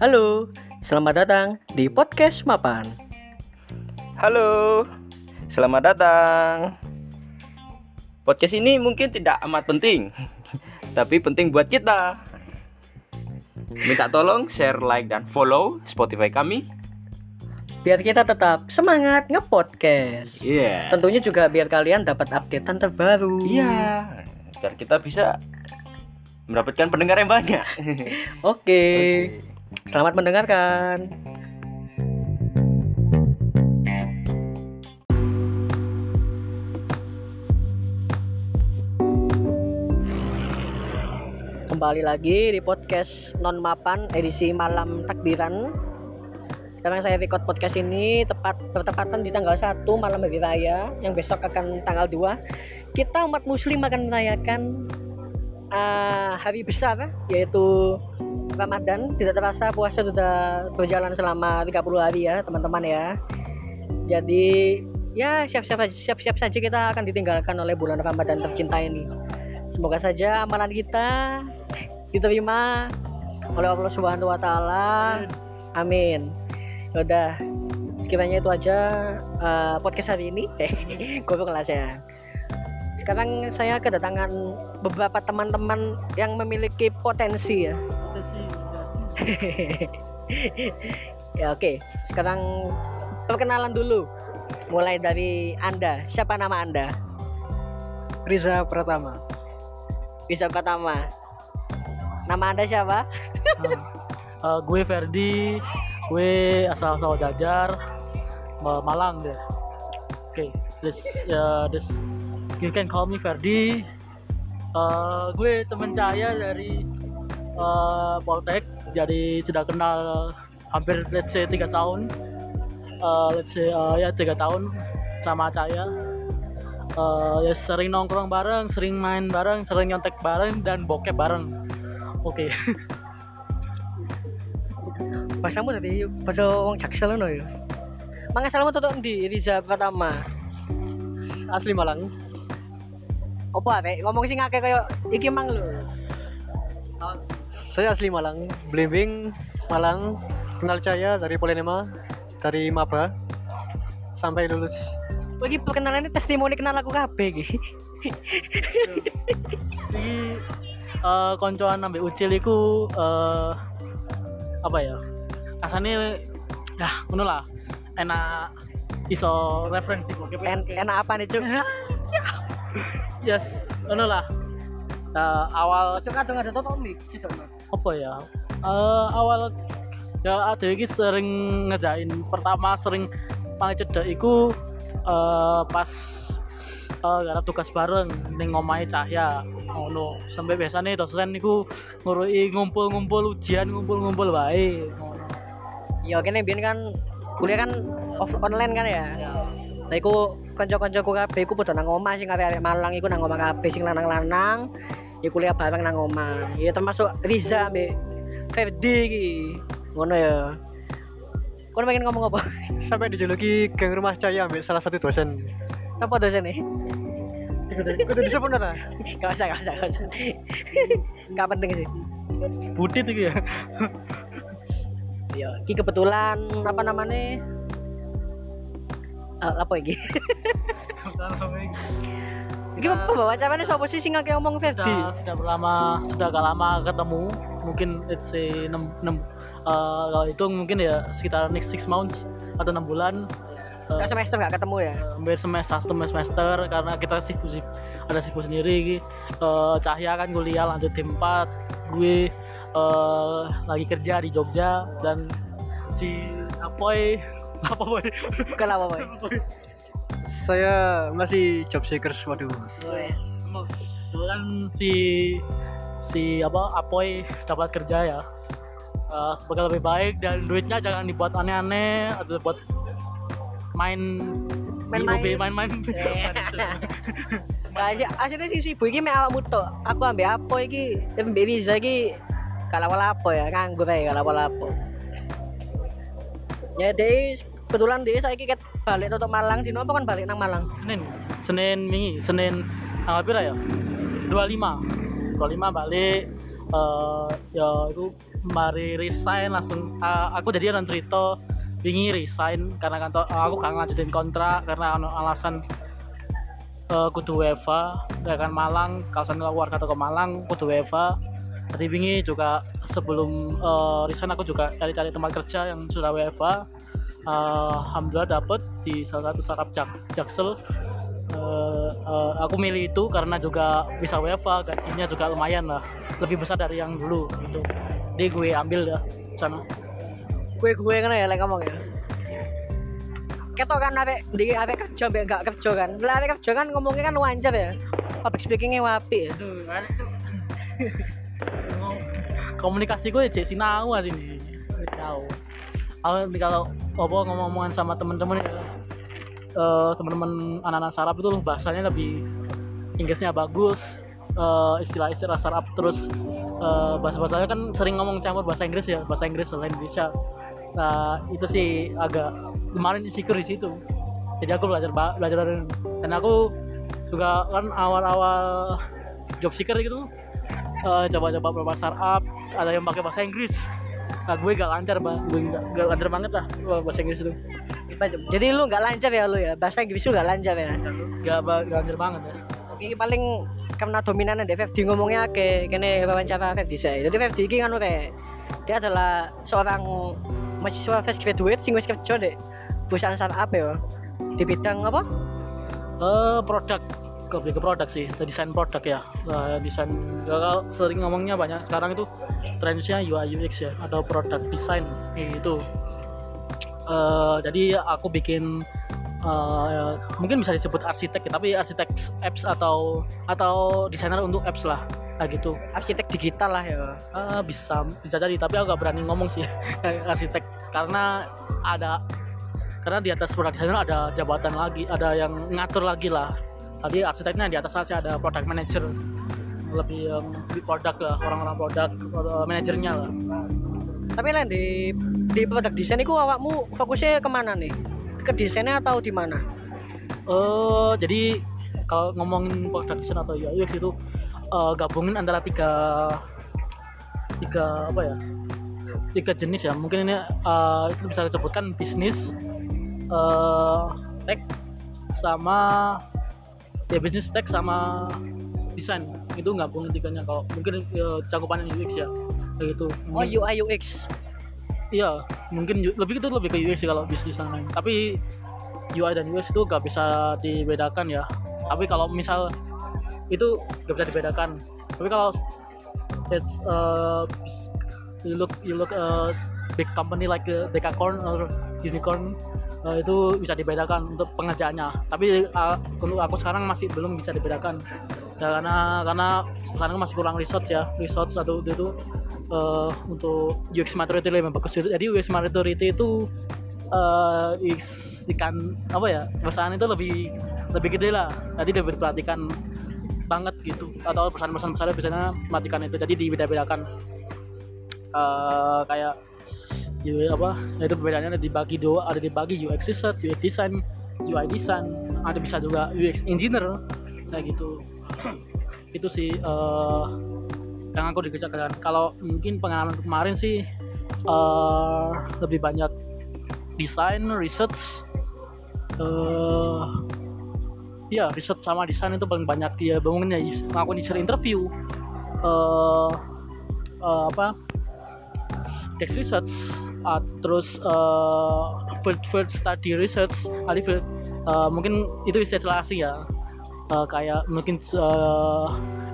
Halo, selamat datang di podcast Mapan. Halo, selamat datang. Podcast ini mungkin tidak amat penting, tapi penting buat kita. Minta tolong share, like, dan follow Spotify kami. Biar kita tetap semangat ngepodcast. Iya. Tentunya juga biar kalian dapat updatean terbaru. Iya. Biar kita bisa mendapatkan pendengar yang banyak. Oke. Selamat mendengarkan. Kembali lagi di podcast Non Mapan edisi malam takbiran. Sekarang saya record podcast ini tepat bertepatan di tanggal 1 malam hari raya yang besok akan tanggal 2. Kita umat muslim akan merayakan uh, hari besar yaitu Ramadan. Tidak terasa puasa sudah berjalan selama 30 hari ya teman-teman ya. Jadi ya siap-siap siap-siap saja kita akan ditinggalkan oleh bulan Ramadan tercinta ini. Semoga saja amalan kita diterima oleh Allah Subhanahu wa taala. Amin. Udah sekiranya itu aja uh, podcast hari ini. Goblok lah saya sekarang saya kedatangan beberapa teman-teman yang memiliki potensi ya. Ya oke. Okay. sekarang perkenalan dulu. Mulai dari anda. Siapa nama anda? Riza Pratama. Riza Pratama. Nama anda siapa? Uh, uh, gue Ferdi. Gue asal asal Jajar Malang deh. Oke okay. this uh, this you can call me Ferdi uh, gue teman Cahaya dari uh, Poltek jadi sudah kenal hampir let's say tiga tahun uh, let's say uh, ya tiga tahun sama Cahaya uh, ya sering nongkrong bareng sering main bareng sering nyontek bareng dan bokep bareng oke okay. Bahasamu tadi bahasa wong Jaksel ngono ya. Mangga salamu tutuk di Riza Pratama. Asli Malang. Apa arek ngomong sing akeh kaya iki mang lho. Saya asli Malang, Blimbing, Malang, kenal Caya dari Polenema, dari Maba sampai lulus. Bagi perkenalan ini testimoni kenal aku kabeh iki. Iki uh, koncoan ambek Ucil iku uh, apa ya? Asane ya ngono lah. Enak iso referensi kok. En enak apa nih, Cuk? yes, ngono lah. Uh, awal Cuk kadang ada toto mik, apa ya? Uh, awal ya ada lagi sering ngejain. Pertama sering paling cedek iku uh, pas uh, garap tugas bareng ning ngomai cahya ngono. Sampai biasanya dosen niku ngurui ngumpul-ngumpul ujian ngumpul-ngumpul wae ngono. Ya kene biyen kan kuliah kan off online kan ya? Ya. Nah, iku kanca-kancaku kabeh iku padha nang omah sing arek-arek Malang iku nang omah kabeh sing lanang-lanang ya kuliah bareng nang omah. Ya termasuk Riza ambek Ferdi iki. Ngono ya. Kau pengen ngomong apa? sampai dijuluki geng rumah cahya ambil salah satu dosen Siapa dosen nih? kudu disebut ora Gak usah, gak usah, gak usah. Gak penting sih. budit itu ya Ya, iki kebetulan apa namanya? Ah, apa iki? Iki pembawa acaranya siapa sih sing ngake ngomong Ferdi? sudah sudah berlama sudah agak lama ketemu mungkin let's say 6, 6 uh, kalau itu mungkin ya sekitar next 6 months atau 6 bulan uh, semester gak ketemu ya? hampir semester satu semester karena kita sibuk sibuk ada sibuk sendiri uh, Cahya kan kuliah lanjut di 4 gue uh, lagi kerja di Jogja dan si Apoy apa boy Bukan apa, Boy? saya masih job seekers waduh Wes. kebetulan si si apa Apoy dapat kerja ya uh, sebagai lebih baik dan duitnya jangan dibuat aneh-aneh atau buat main Main-main. main-main Nah, asli- aslinya sih sibuk iki mek awakmu tok. Aku ambek apa iki? Ambek Riza iki gak lapo-lapo ya, nganggur ae gak lapo-lapo. Ya deh, kebetulan deh saya ket balik tutup Malang, dino apa kan balik nang Malang? Senin. Senin wingi Senin tanggal berapa ya? 25 25 balik eh ya itu mari resign langsung. Ah, aku jadi orang cerita wingi resign karena kantor aku gak ngajutin kontrak karena alasan eh, kudu WFA kan Malang kawasan keluar kata ke Malang kudu WFA tadi wingi juga sebelum eh, resign aku juga cari-cari tempat kerja yang sudah WFA Eh, alhamdulillah dapet di salah satu startup Jak- Jaksel. Eh, eh, aku milih itu karena juga bisa WFA gajinya juga lumayan lah. Lebih besar dari yang dulu gitu. Jadi gue ambil dah sana gue gue kan ya like ngomong ya. Ketok kan ape di ape kerja be gak kerja kan. Lah ape kerja kan ngomongnya kan lancar ya. Public speakingnya wapi ya komunikasi gue cek sinau aja nih tahu nih kalau apa ngomong-ngomongan sama temen-temen ya. Eh, temen-temen anak-anak sarap itu bahasanya lebih Inggrisnya bagus eh, istilah-istilah sarap. Terus eh, bahasa-bahasanya kan sering ngomong campur bahasa Inggris ya bahasa Inggris selain Indonesia. Nah itu sih agak kemarin insecure di situ. Jadi aku belajar belajar dan aku juga kan awal-awal job seeker gitu eh, coba-coba beberapa startup ada yang pakai bahasa Inggris. Nah gue gak lancar bang gue gak, gak lancar banget lah bahasa Inggris itu. Jadi lu nggak lancar ya lu ya? Bahasa Inggris lu nggak lancar ya? Gak, gak lancar banget ya. Oke, paling karena dominan di FFD ngomongnya ke kene wawancara FFD saya. Jadi FFD ini kan udah dia adalah seorang mahasiswa fresh graduate sing wis kerja deh perusahaan startup ya. Di bidang apa? eh produk lebih ke produk sih ke desain produk ya. Eh, desain kalau sering ngomongnya banyak. Sekarang itu trendsnya UI UX ya atau produk design gitu. Eh, jadi aku bikin eh, mungkin bisa disebut arsitek ya, tapi arsitek apps atau atau desainer untuk apps lah kayak gitu. Arsitek digital lah ya. Eh, bisa bisa jadi tapi aku gak berani ngomong sih arsitek. Karena ada karena di atas product designer ada jabatan lagi ada yang ngatur lagi lah tadi arsiteknya di atas saja ada product manager lebih di produk lah orang-orang produk eh, manajernya lah Tapi lain di di produk desain itu awakmu fokusnya ke mana nih? Ke desainnya atau di mana? eh jadi kalau ngomongin product design atau UI UX itu eh, gabungin antara tiga tiga apa ya tiga jenis ya mungkin ini eh, itu bisa disebutkan bisnis eh, tech sama ya bisnis tech sama desain itu gabungin tiganya kalau mungkin eh, cakupannya UX ya kayak gitu Oh UI UX. Iya, mungkin lebih itu lebih ke UX sih kalau bisnis sana. Tapi UI dan UX itu gak bisa dibedakan ya. Tapi kalau misal itu gak bisa dibedakan. Tapi kalau it's uh, you look you look uh, big company like uh, Decacorn or Unicorn uh, itu bisa dibedakan untuk pengerjaannya. Tapi uh, untuk aku sekarang masih belum bisa dibedakan. Ya, karena karena sekarang masih kurang research ya. Research satu itu, itu eh, untuk UX maturity lebih bagus jadi UX maturity itu is- ikan apa ya perusahaan itu lebih lebih gede lah jadi lebih diperhatikan banget gitu atau perusahaan-perusahaan besar biasanya mematikan itu jadi dibeda-bedakan eh kayak UI apa ya itu perbedaannya ada dibagi dua ada dibagi UX research UX design UI design ada bisa juga UX engineer kayak gitu. Itu sih eh yang aku dikerjakan. Kalau mungkin pengalaman kemarin sih eh lebih banyak desain research eh ya research sama desain itu paling banyak. Dia bangunnya ngelakuin user interview eh eh, apa text research ah, terus eh field field study research kali field eh, mungkin itu istilah asing ya. Eh, kayak mungkin eh,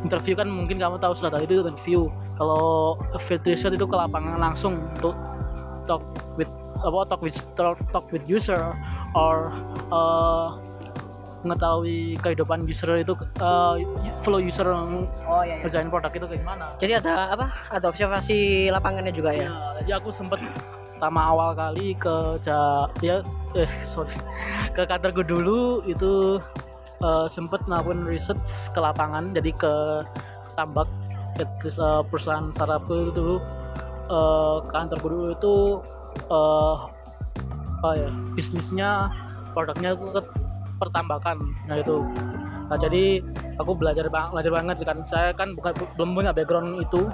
interview kan mungkin kamu tahu sudah itu interview. Kalau field research itu ke lapangan langsung untuk talk with apa talk with talk, talk with user or eh, mengetahui kehidupan user itu eh, flow user Oh iya. iya. kerjain produk itu kayak gimana Jadi ada apa? Ada observasi lapangannya juga ya. Ya, jadi aku sempet pertama awal kali ke ja, ya eh sorry ke kantorku dulu itu eh, sempet melakukan research ke lapangan jadi ke tambak ke eh, perusahaan startupku itu dulu eh, kantorku dulu itu eh apa ya bisnisnya produknya itu pertambakan nah itu Nah, jadi aku belajar bang- belajar banget kan. Saya kan bukan belum punya background itu,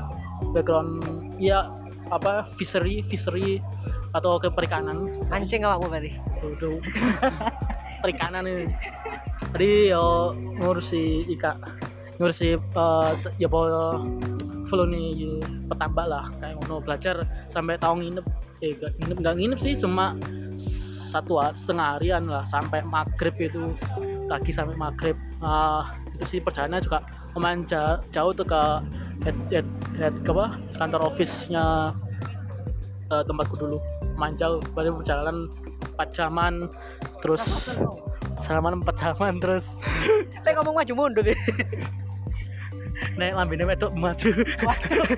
background ya apa fishery, fishery atau ke perikanan. Mancing awakmu berarti. Tuh, perikanan ini. Jadi yo ngurusi ika, ngurusi t- ya bawa flow nih petambak lah kayak ngono belajar sampai tahun nginep eh gak nginep nggak nginep sih cuma satu setengah harian lah sampai maghrib itu pagi sampai maghrib. Ah itu sih perjalanannya juga lumayan ja- jauh tuh ke head, head, head ke apa kantor office-nya eh, tempatku dulu. Lumayan jauh baru perjalanan 4 jaman terus salaman 4 jaman terus Lek ngomong maju mundur. naik lambene wedok maju.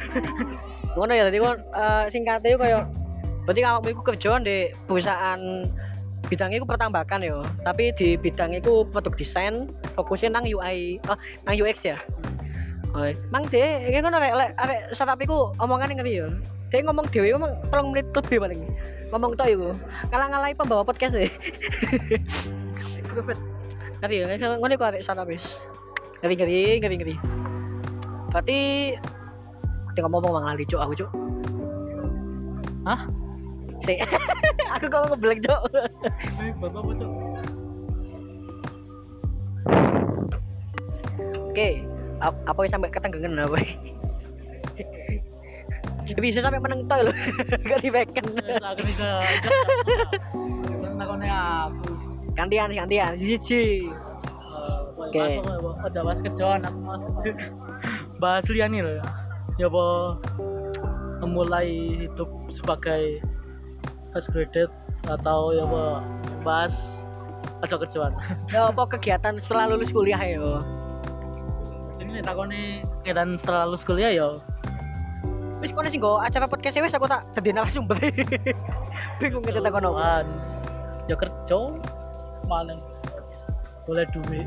Ngono ya tadi kon eh, singkatnya koyo berarti awakmu iku kerja di perusahaan bidangnya iku pertambakan ya. Tapi di bidang iku produk desain, fokusnya nang UI, oh, nang UX ya. Oh, mang deh, iki ngono arek arek startup iku omongane ngerti ya. Dia ngomong dhewe ngomong 3 menit lebih paling. Ngomong tok iku. Kalah-ngalahi pembawa podcast e. Ngerti ya, ngono iku arek startup wis. Ngeri ngeri, ngeri ngeri. Berarti ketika ngomong mang lali cuk aku cuk. hah Si. aku kok ngeblank apa cok Oke, ap- apa yang sampai ketenggengan apa? Bisa sampai meneng toy loh, gak takone aku Gantian, gantian, cici. Oke. Oke. Aja bahas kejoan aku mas. bahas liane loh. Ya apa memulai hidup sebagai fresh graduate atau ya apa bahas aja kerjaan. Ya apa kegiatan setelah lulus kuliah ya? Ini takone kegiatan setelah lulus kuliah ya. Wis kono sing nggo acara podcast wis aku tak dadi narasumber. Bingung ngerti tak kono. Ya kerja paling boleh duit.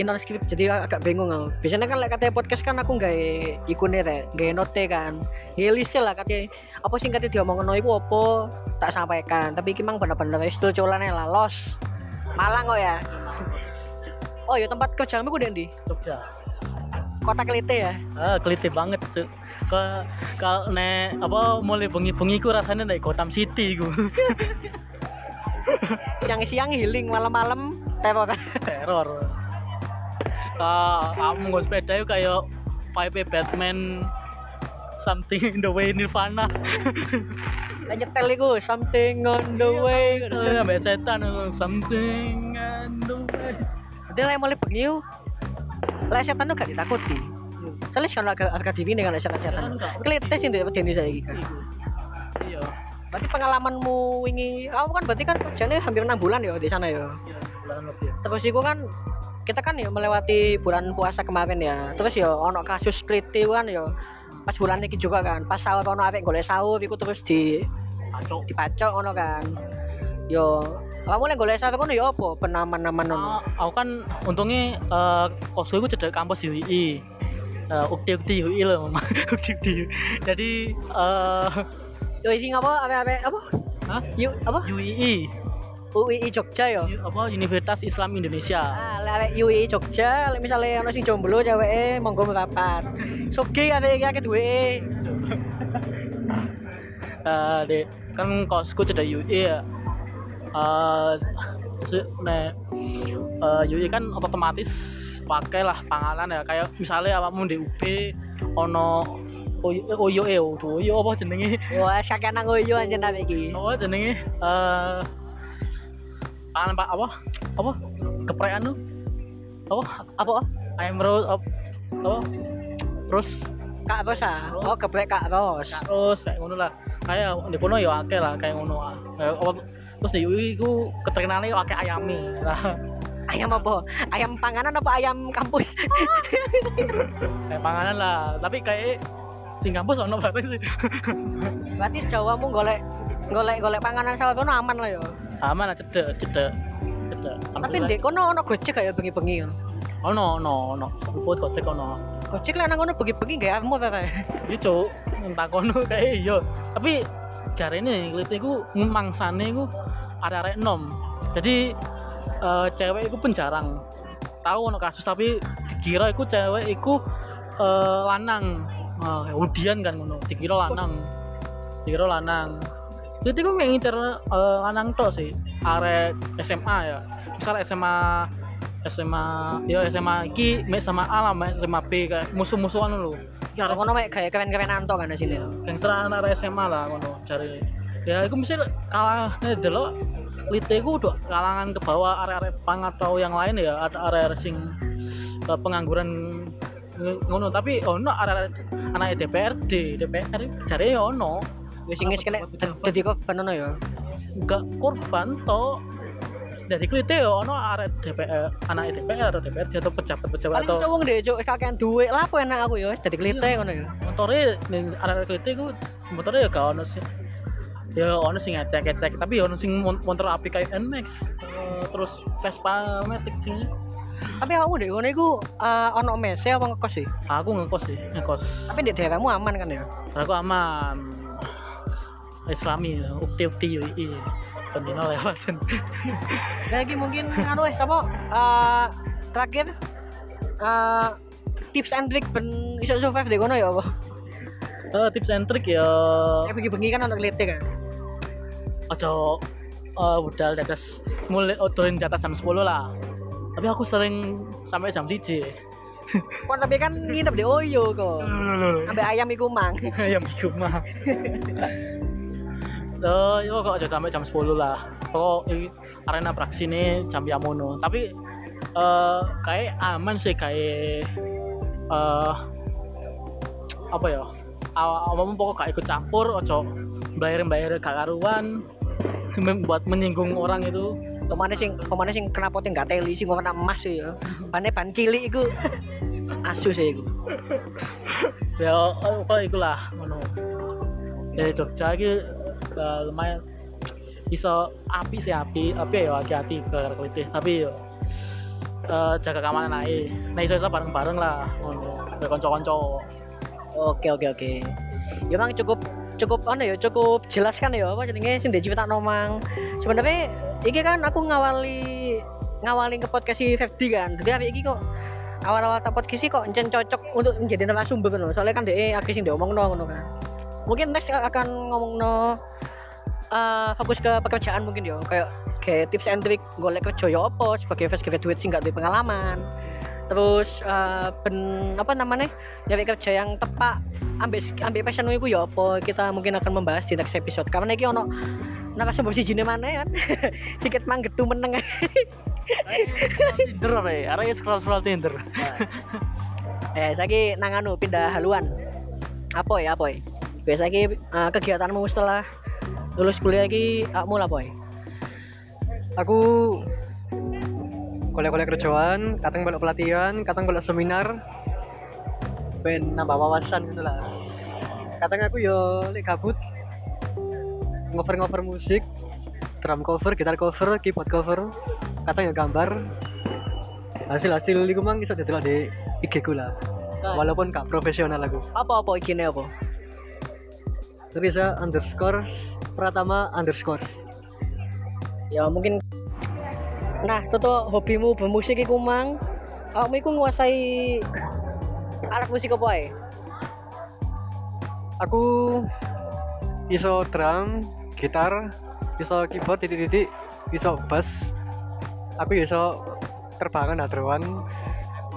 Kini skrip jadi agak bingung aku. Biasanya kan lek katanya podcast kan aku nggak ikune rek, nggak note kan. Ya lise lah katanya. Apa sih katanya diomongin iku apa tak sampaikan. Tapi iki mang bener-bener wis lah los. Malang kok ya. Oh ya tempat kerjamu ku ndi? Jogja. Kota Kelite ya. Ah, kelite banget Cuk. ke kalau nek apa mulai bengi-bengi ku rasanya dari Gotham City ku Siang-siang healing, malam-malam teror. teror ah kamu nggak sepeda yuk kayak vibe Batman something in the way Nirvana Lah nyetel iku something on the way. Sampai setan something on the way Dia lek mulai bengi yo. Lek setan tuh gak ditakuti. Soalnya kan harga harga diri nih kan lek setan-setan. Kelite sih medeni saiki kan. iya Berarti pengalamanmu wingi, kamu kan berarti kan kerjanya hampir enam bulan ya di sana ya. iya bulan lebih Terus itu kan kita kan ya melewati bulan puasa kemarin ya. Terus ya ono kasus kliti kan ya. Pas bulan ini juga kan, pas sahur ono arek golek sahur iku terus di Acok. dipacok ono kan. Yo, kamu lek golek sahur kono ya apa? Penaman-naman ono. Aku kan untungnya eh kosku itu cedek kampus UI uh, ukti ukti UI loh ukti ukti jadi eh Yo isi apa? Arek-arek apa? Hah? Yuk apa? UII UII Jogja. U- apa Universitas Islam Indonesia Ah, lek UII Jogja, lek misale ono sing jomblo ceweke monggo merapat. Soge arek iki akeh duweke. Eh, dek kan kosku cedek UI ya eh se- ne eh, UI kan otomatis pakai lah pangalan ya kayak misalnya awakmu di UB ono oyo eh oyo apa jenenge Wah, sakit nang oyo anjen iki. apa jenenge eh pak apa apa keprekan tuh apa Apa? ayam rose apa apa terus Kak Rosa. Oh, keprek Kak Ros. terus kayak ngono lah kayak di kono ya akeh lah kayak ngono ah. Apa terus di UI ku keterkenalnya akeh ayami lah Ayam apa? Ayam panganan apa ayam kampus? kayak panganan lah tapi kayak sing kampus ono bareng sih Berarti Jawamu golek golek golek panganan sawah kono aman lah yo. Aman cedek cedek cedek. Tapi ndek kono ono gojek kayak bengi-bengi. yo. ono ono ono. Food kocek ono. Gojek lah nang kono bengi-bengi gak armo ta. Pak? iya cuk. Entah kono kayak iya. Tapi cari ini kulit ku mangsane ku arek-arek nom. Jadi eh, cewek itu penjarang tahu ono kasus tapi dikira iku cewek iku eh, lanang. Uh, udian kan ngono. Dikira lanang. Dikira lanang jadi yang ngincer eh, lanang tok sih arek SMA ya. Misal SMA SMA ya SMA iki mek sama A lah mek SMA B kayak musuh-musuhan lho. Iki arek ngono mek kayak keren-kerenan to kan di sini. Gangster anak SMA lah ngono cari ya aku mesti kalah nih delok lite ku udah kalangan ke bawah area-area pang atau yang lain ya ada area sing eh, pengangguran ng- ngono. Tapi ono area anak DPRD DPR cari ya ono wis sing wis kena dadi korban ono ya? Enggak korban to dari klite ya ono area DPR anak DPR DPRD atau pejabat-pejabat paling atau iso wong deh cuk kakean duit. Lah apa enak aku ya dadi klite ngono ya. Motornya ning area klite ku motornya ya gak ono sih ya ono sing ngecek-ngecek tapi ono sing motor api kayak NMAX eh, terus Vespa Matic sing tapi kamu deh ngono iku eh, ono mese apa ngekos sih? Aku ngekos sih ngekos. Tapi di daerahmu aman kan ya? Aku aman Islami ukti-ukti yoi pendino lewat. Lagi mungkin anu wes apa eh, terakhir eh, tips and trick ben iso survive deh ngono ya apa? Eh, tips and trick ya kayak bengi-bengi kan ono klite kan ojo eh, budal di atas mulai turun di atas jam 10 lah. Tapi aku sering sampai jam 1 Kon tapi kan nginep di Oyo kok. Sampai ayam iku mang. Ayam di rumah so itu kok aja sampai jam 10 lah. Kok arena praksi ini jam Yamono tapi eh kayak aman sih kayak eh apa ya? Awam pokok gak ikut campur ojo bayar bayar gak karuan mem- buat menyinggung orang itu. Ke mana sing ke mana sing kenapa ting gak teli sing warna emas sih ya pane ban cilik iku. Asu sih iku. Ya eh, kok ikulah ngono. Dari Jogja iki eh, lumayan. Bisa api sih api. Api ya hati-hati ke kelitih tapi yo eh, jaga keamanan aja. Nah iso iso bareng bareng lah kayak konco-konco. Oke oke oke. Ya emang cukup cukup anu ya cukup jelas kan ya apa jenenge sing dicipta nomang sebenarnya iki kan aku ngawali ngawali ke podcast si Fefdi kan. Jadi ini kok awal-awal tak podcast kok encen cocok untuk menjadi narasumber kan soalnya kan dia akhirnya sing diomong ngono kan mungkin next akan ngomong no eh, fokus ke pekerjaan mungkin ya kayak kayak tips and trick golek kerja ya apa sebagai fresh graduate sing gak duwe pengalaman. Terus eh, ben apa namanya nyari kerja yang tepat ambil ambil passion iku ya apa kita mungkin akan membahas di next episode. Karena iki ono narasumber si jine mana kan sikit manggetu meneng. Tinder apa ya? Arahnya scroll scroll Tinder. Eh saya nang anu pindah haluan. Apa ya apa ya biasa ki eh, kegiatanmu setelah lulus kuliah ki kamu lah boy? Aku golek-golek kerjaan kadang golek pelatihan kadang golek seminar. Ben nambah wawasan gitu lah. Kadang aku yo lek gabut ngover-ngover musik drum cover, gitar cover, keyboard cover kadang ya gambar. Hasil-hasil iku mang iso didelok di IG ku lah. Walaupun gak profesional aku. Apa apa ikine apa Risa underscore Pratama underscore. Ya mungkin nah toto hobimu bermusik iku mang. Kamu iku nguasai alat musik apa ya aku iso drum gitar iso keyboard titik-titik iso bass. Aku ya iso terbangan hadrowan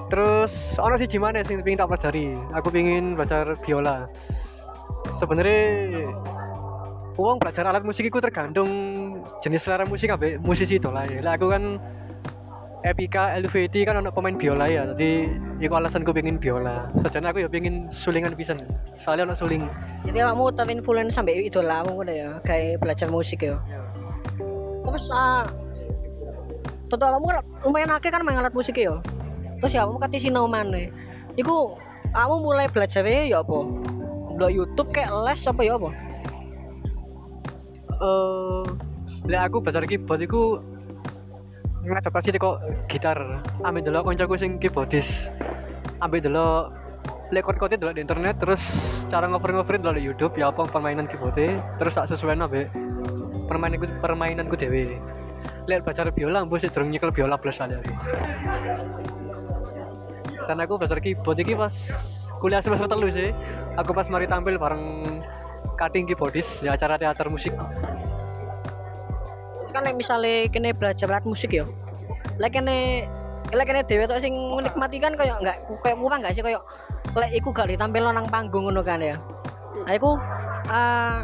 terus ono sih gimana sing pengen tak pelajari. Aku pengen belajar biola sebenarnya uang belajar alat musik itu tergantung jenis selera musik apa musisi itu lah ya. Lah, aku kan Epika, LVT kan anak pemain biola ya jadi itu alasanku pengen biola. Sajane aku ya pengen sulingan pisan soalnya anak suling. Jadi kamu terinfluence sampai idolamu ngono ya kayak belajar musik ya? Terus ah toto kamu lumayan akeh kan main alat musik ya? Terus ya kamu kati sinau mana iku kamu mulai belajar ya apa Lo YouTube kayak les apa ya apa? Eh lek aku belajar keyboard iku ngadaptasi kok gitar. Ambil dulu koncoku sing keyboardis. Ambil dulu lek chord-chordnya dulu di internet terus cara ngover-ngoverin dulu di YouTube ya apa permainan keyboardnya terus tak sesuai nabe permainanku permainanku dewe lihat belajar biola mbok sih durung nyekel biola plus aja aku. Dan aku belajar keyboard iki pas kuliah semester telu sih. Aku pas mari tampil bareng cutting keyboardis di acara teater musik. Kan like, misalnya kene belajar alat musik ya like kene like kene dewe tuh sing menikmati kan kayak nggak kayak murah nggak sih? Kayak like iku gak ditampil nang panggung ngono kan ya. Nah iku eh,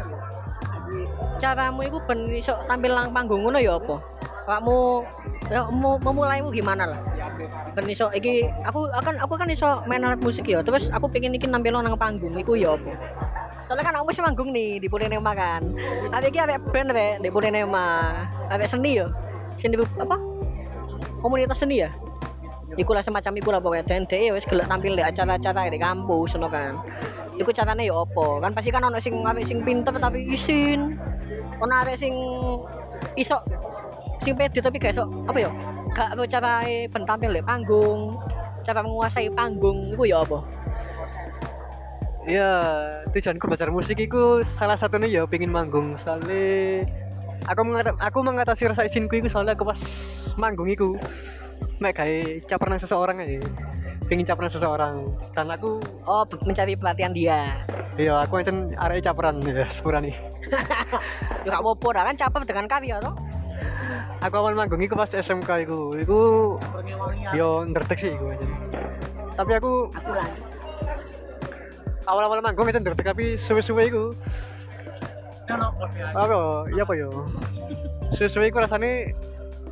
caramu iku ben iso tampil nang panggung ngono ya apa kamu ya mau memulaimu gimana lah? Ben iso iki aku akan aku kan iso main alat musik ya terus aku pengen iki nampil nang panggung iku ya apa? Soalnya kan aku masih manggung nih di Purinema kan. Tapi iki awek band awek di Purinema awek seni ya seni apa? Komunitas seni ya? Iku lah semacam iku lah pokoknya. Dan dia wis gelek tampil di acara-acara di kampus ngono kan. Iku caranya ya apa? Kan pasti kan ono sing awek sing pinter tapi isin. Ono awek sing iso sing pede tapi gak iso apa ya? Gak apa cara ben tampil di panggung cara menguasai panggung iku ya apa? Ya tujuanku belajar musik itu salah satunya ya pengen manggung. Soalnya aku mengat aku mengatasi rasa isinku itu soalnya aku pas manggung itu mek kayak caper nang seseorang aja pengen caper nang seseorang. Dan aku oh mencari perhatian dia. Iya aku ancen arek caperan ya sepurane. Ya gak apa-apa dah kan caper dengan karya toh aku awal manggung itu pas SMK itu itu yo ngertek sih iku aja tapi aku aku lah. awal-awal manggung itu ngertek tapi suwe-suwe itu apa ya iya apa yo? Suwe-suwe itu rasanya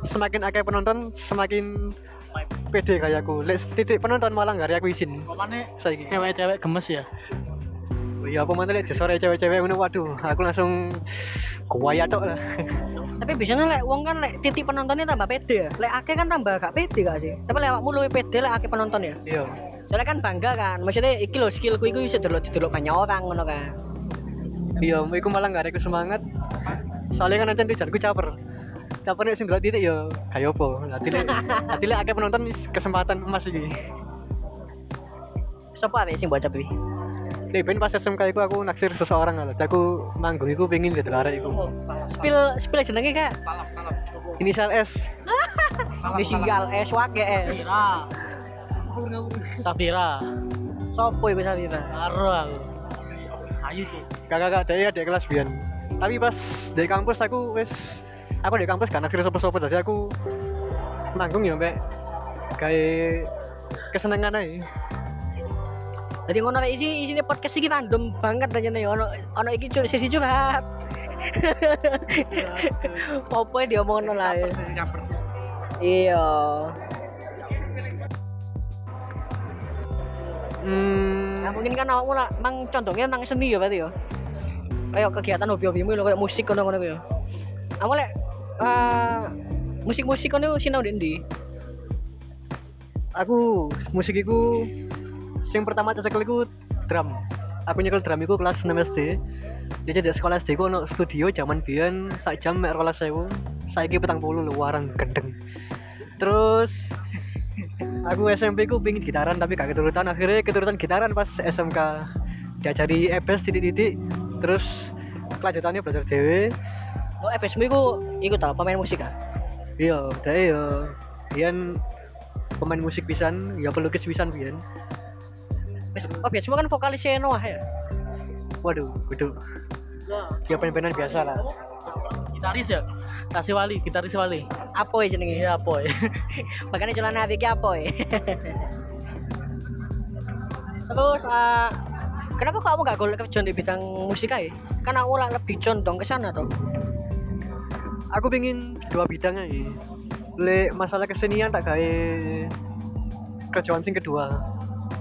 semakin akeh penonton semakin pede kayak aku. Lek titik penonton malah nggak aku izin. Saiki. cewek-cewek gemes ya. Oh iya apa mana lihat sore cewek-cewek ngono? Waduh aku langsung kuaya tok lah. Tapi biasanya lek wong kan lek titik penontonnya tambah pede ya. Lek akeh kan tambah gak pede gak sih? Tapi lek awakmu luwih pede lek akeh penonton ya? Iya. Soalnya kan bangga kan. Maksudnya iki lho skillku iku bisa delok didelok banyak orang ngono kan. Iya iku malah nggak ada semangat soalnya kan ancen tujuanku caper. Caper nek sing delok titik ya kayak apa. Nanti lek nanti lek akeh penonton kesempatan emas iki. Siapa awake sing buat capi Nek ben pas SMK iku aku naksir seseorang lah aku manggung iku pengen jadi arek iku spill spill jenenge kak. Inisial S. Inisial S wake S. Safira. Sopo iku Safira? Karo aku. Ayo cuy. kakak kakak dia ada kelas bian tapi pas dari kampus aku wes aku dari kampus kan naksir sopo-sopo jadi aku manggung ya mbak. Kayak kesenangan aja jadi ngono isi isine podcast iki random banget aja nih ono ono iki cur sisi curhat apa yang diomongin lah ya? iya. Hmm, nah, mungkin kan awakmu lah mang contohnya nang seni ya berarti ya? Kayak kegiatan hobi-hobimu lho kayak musik kono kono ya? Kamu lek eh, musik-musik kono sinau di ndi aku musik iku yang pertama cekel iku drum. Aku nyekel drum iku kelas 6 SD jadi di sekolah SD ku ono studio zaman biyen sak jam mek 12000 saiki petang puluh lho warang gendeng. Terus aku SMP ku pingin gitaran tapi gak keturutan. Akhirnya keturutan gitaran pas SMK diajari EBS titik-titik. Terus kelanjutannya belajar dewe oh FSmu iku iku tau pemain musik kan iya udah iya. Biyen pemain musik pisan ya pelukis pisan biyen oh biasanya kan vokalis Noah ya? Waduh itu dia pen-penan biasa lah. Gitaris ya. Kasih wali, gitaris wali. apa ya jenenge. Iya, boy. makanya celana apa ya terus eh, kenapa kamu gak golek kerjaan di bidang musik aja? Kan aku lah lebih condong ke sana tuh aku pingin dua bidangnya ya le masalah kesenian tak gawe kerjaan sing kedua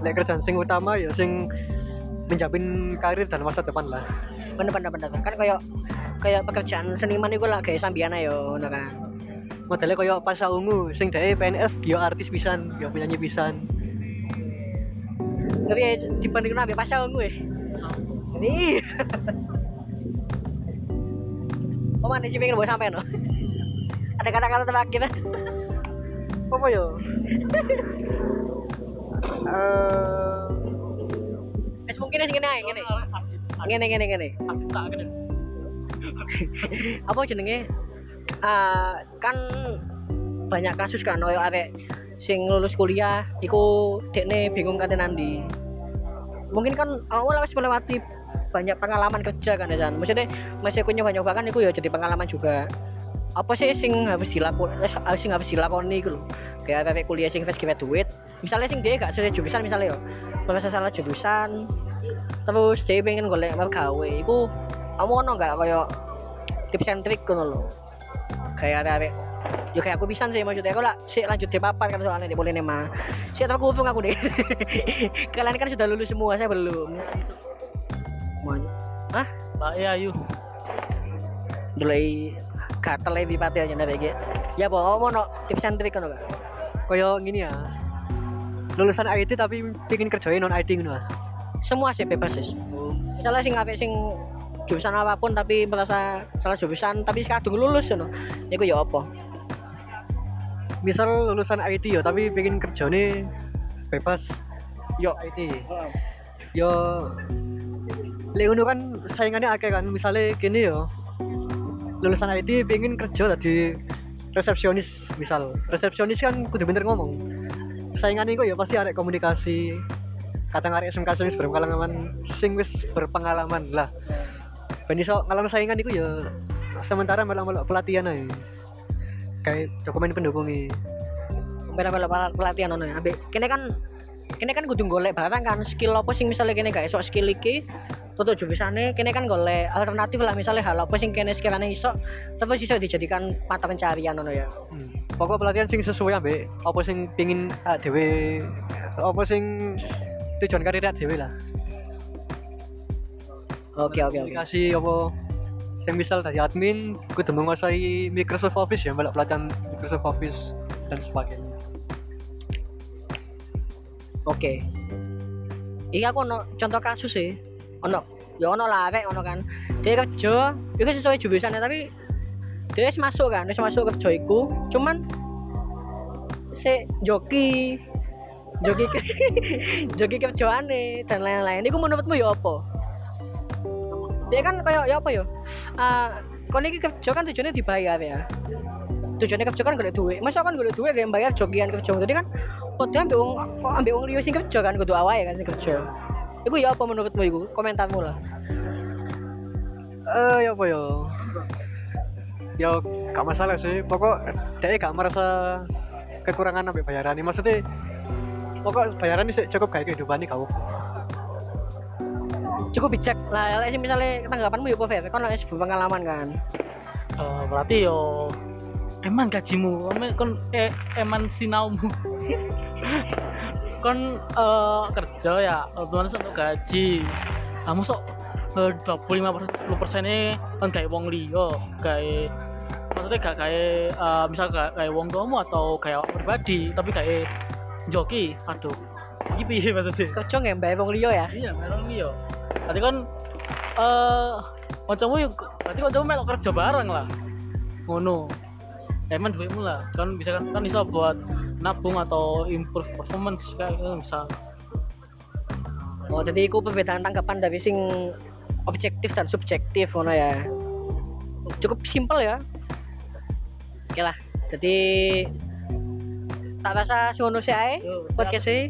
le kerjaan sing utama ya sing menjamin karir dan masa depan lah. Bener bener bener kan kayak kayak pekerjaan seniman itu lah kayak sambian ayo ngono kan. Modelnya kayak pasha ungu sing dari PNS yo artis pisan yo penyanyi pisan. Tapi ya dibanding nabi pasal gue ini Oh mana sih pengen bawa sampai no? Ada kata-kata terakhir apa yo Eh, Wes mungkin ngene ae ngene. Ngene ngene ngene. Apa jenenge? ah, kan banyak kasus kan koyo arek sing lulus kuliah iku dekne bingung kate nandi mungkin kan awal wis melewati banyak pengalaman kerja kan ya maksudnya masih aku nyoba nyoba kan iku ya jadi pengalaman juga apa sih sing harus dilakukan eh, sing harus dilakoni iku lho kayak arek kuliah sing fresh graduate misalnya sing dia gak sesuai jurusan misalnya yo. Merasa salah jurusan terus dia pengen golek mergawe. Iku kamu ono gak koyo tips and trick ngono lho? Kayak arek yo kayak aku bisa sih maksudnya. Aku lah sih lanjut di papan kan soalnya di boleh nema sih aku hubung aku deh. Kalian kan sudah lulus semua saya belum. Semuanya Mbak E ayu mulai gatel di pati aja nih BG ya. Po mau no tips and trick kan gak? Koyo gini ya. Lulusan IT tapi pengen kerjain non IT ah. semua sih bebas sih misalnya sing ngapain sing jurusan apa pun tapi merasa salah jurusan tapi kadung lulus no itu ya apa? Misal lulusan IT yo tapi pengen kerjane bebas yo IT. Yo lek ngono kan saingannya akeh kan. Misalnya gini yo lulusan IT pengen kerja tadi resepsionis misal. Resepsionis kan kudu bener ngomong saingannya kok ya pasti arek komunikasi. Kata arek SMK sing berpengalaman sing wis berpengalaman lah. Ben iso ngalang saingan iku ya sementara melok-melok pelatihan aja kayak dokumen pendukungnya beda beda pelatihan ono ya ambek kene kan kene kan kudu golek barang kan skill apa sing misalnya kene gak esok skill iki tutup jurusannya kene kan golek alternatif lah misalnya hal apa sing kene sekiranya iso tapi iso dijadikan mata pencarian ono ya? Hmm. pokok pelatihan sing sesuai ambek apa sing pingin ah, dewe apa sing tujuan karir dewe lah. Oke oke oke. Komunikasi apa sing misal dari admin kudu menguasai Microsoft Office ya melok pelatihan Microsoft Office dan sebagainya. Oke. Iya aku ono contoh kasus sih ono. Ya ono lah rek ono kan. Dia kerja itu sesuai jurusannya tapi dia masuk kan wis masuk kerja iku. Cuman si joki joki joki kerjaane dan lain-lain. Itu menurutmu ya apa? Dia kan kayak ya apa ya? Ah, kon iki kerja kan tujuannya dibayar ya. Tujuannya kerja kan golek duit. Masa kan golek duit kayak bayar jogian kerja? Jadi kan kok ambil uang ambil uang liyo sing kerja kan kudu awake kan sing kerja iku ya apa menurutmu iku? Komentarmu lah. Eh ya apa ya? Ya gak masalah sih. Pokok dia gak merasa kekurangan sampai bayaran ini. Maksudnya pokok bayaran ini cukup kayak kehidupan ini kau cukup bijak lah. Lek sing misalnya tanggapanmu ya apa Fer kan lek sebuah pengalaman kan. Eh, berarti yo eman gajimu. Eman kon eh, eman sinaumu kon eh, kerja ya otomatis untuk gaji. Kamu sok eh, 25 persen ini kan kayak wong liyo kayak maksudnya gak kayak eh, misal kayak kayak wong tuamu atau kayak pribadi tapi kayak joki. Aduh ini piye maksudnya? Kerja nggak bayar wong liyo ya? Iya melon liyo tadi kan eh macammu yuk berarti kancamu melok kerja bareng lah. Ngono. Emang duitmu lah. Kan bisa kan kan bisa buat nabung atau improve performance kayak gitu misal. Oh jadi iku perbedaan tanggapan dari sing objektif dan subjektif ngono ya. Cukup simpel ya. Oke lah jadi tak rasa ngono sih ae podcast sih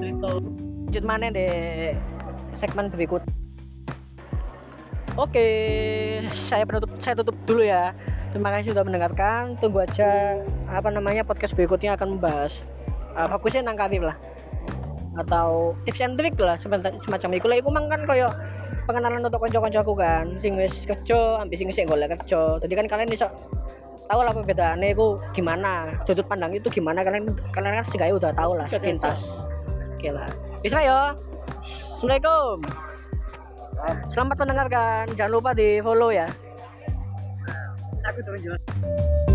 lanjut mana deh segmen berikut. Oke saya penutup saya tutup dulu ya. Terima kasih sudah mendengarkan. Tunggu aja apa namanya podcast berikutnya akan membahas uh, fokusnya nang karir lah. Atau tips and trick lah sebentar semacam itu. Lah iku mang kan koyo pengenalan untuk konco-konco aku kan. Sing wis kerja ambil sing sing golek kerja. Jadi kan kalian bisa tahu lah perbedaannya itu gimana sudut pandang itu gimana. Kalian kalian kan sih udah tahu lah sepintas. oke. Lah. Bisa ya? Assalamualaikum. Selamat mendengarkan. Jangan lupa di follow ya. Aku turun jalan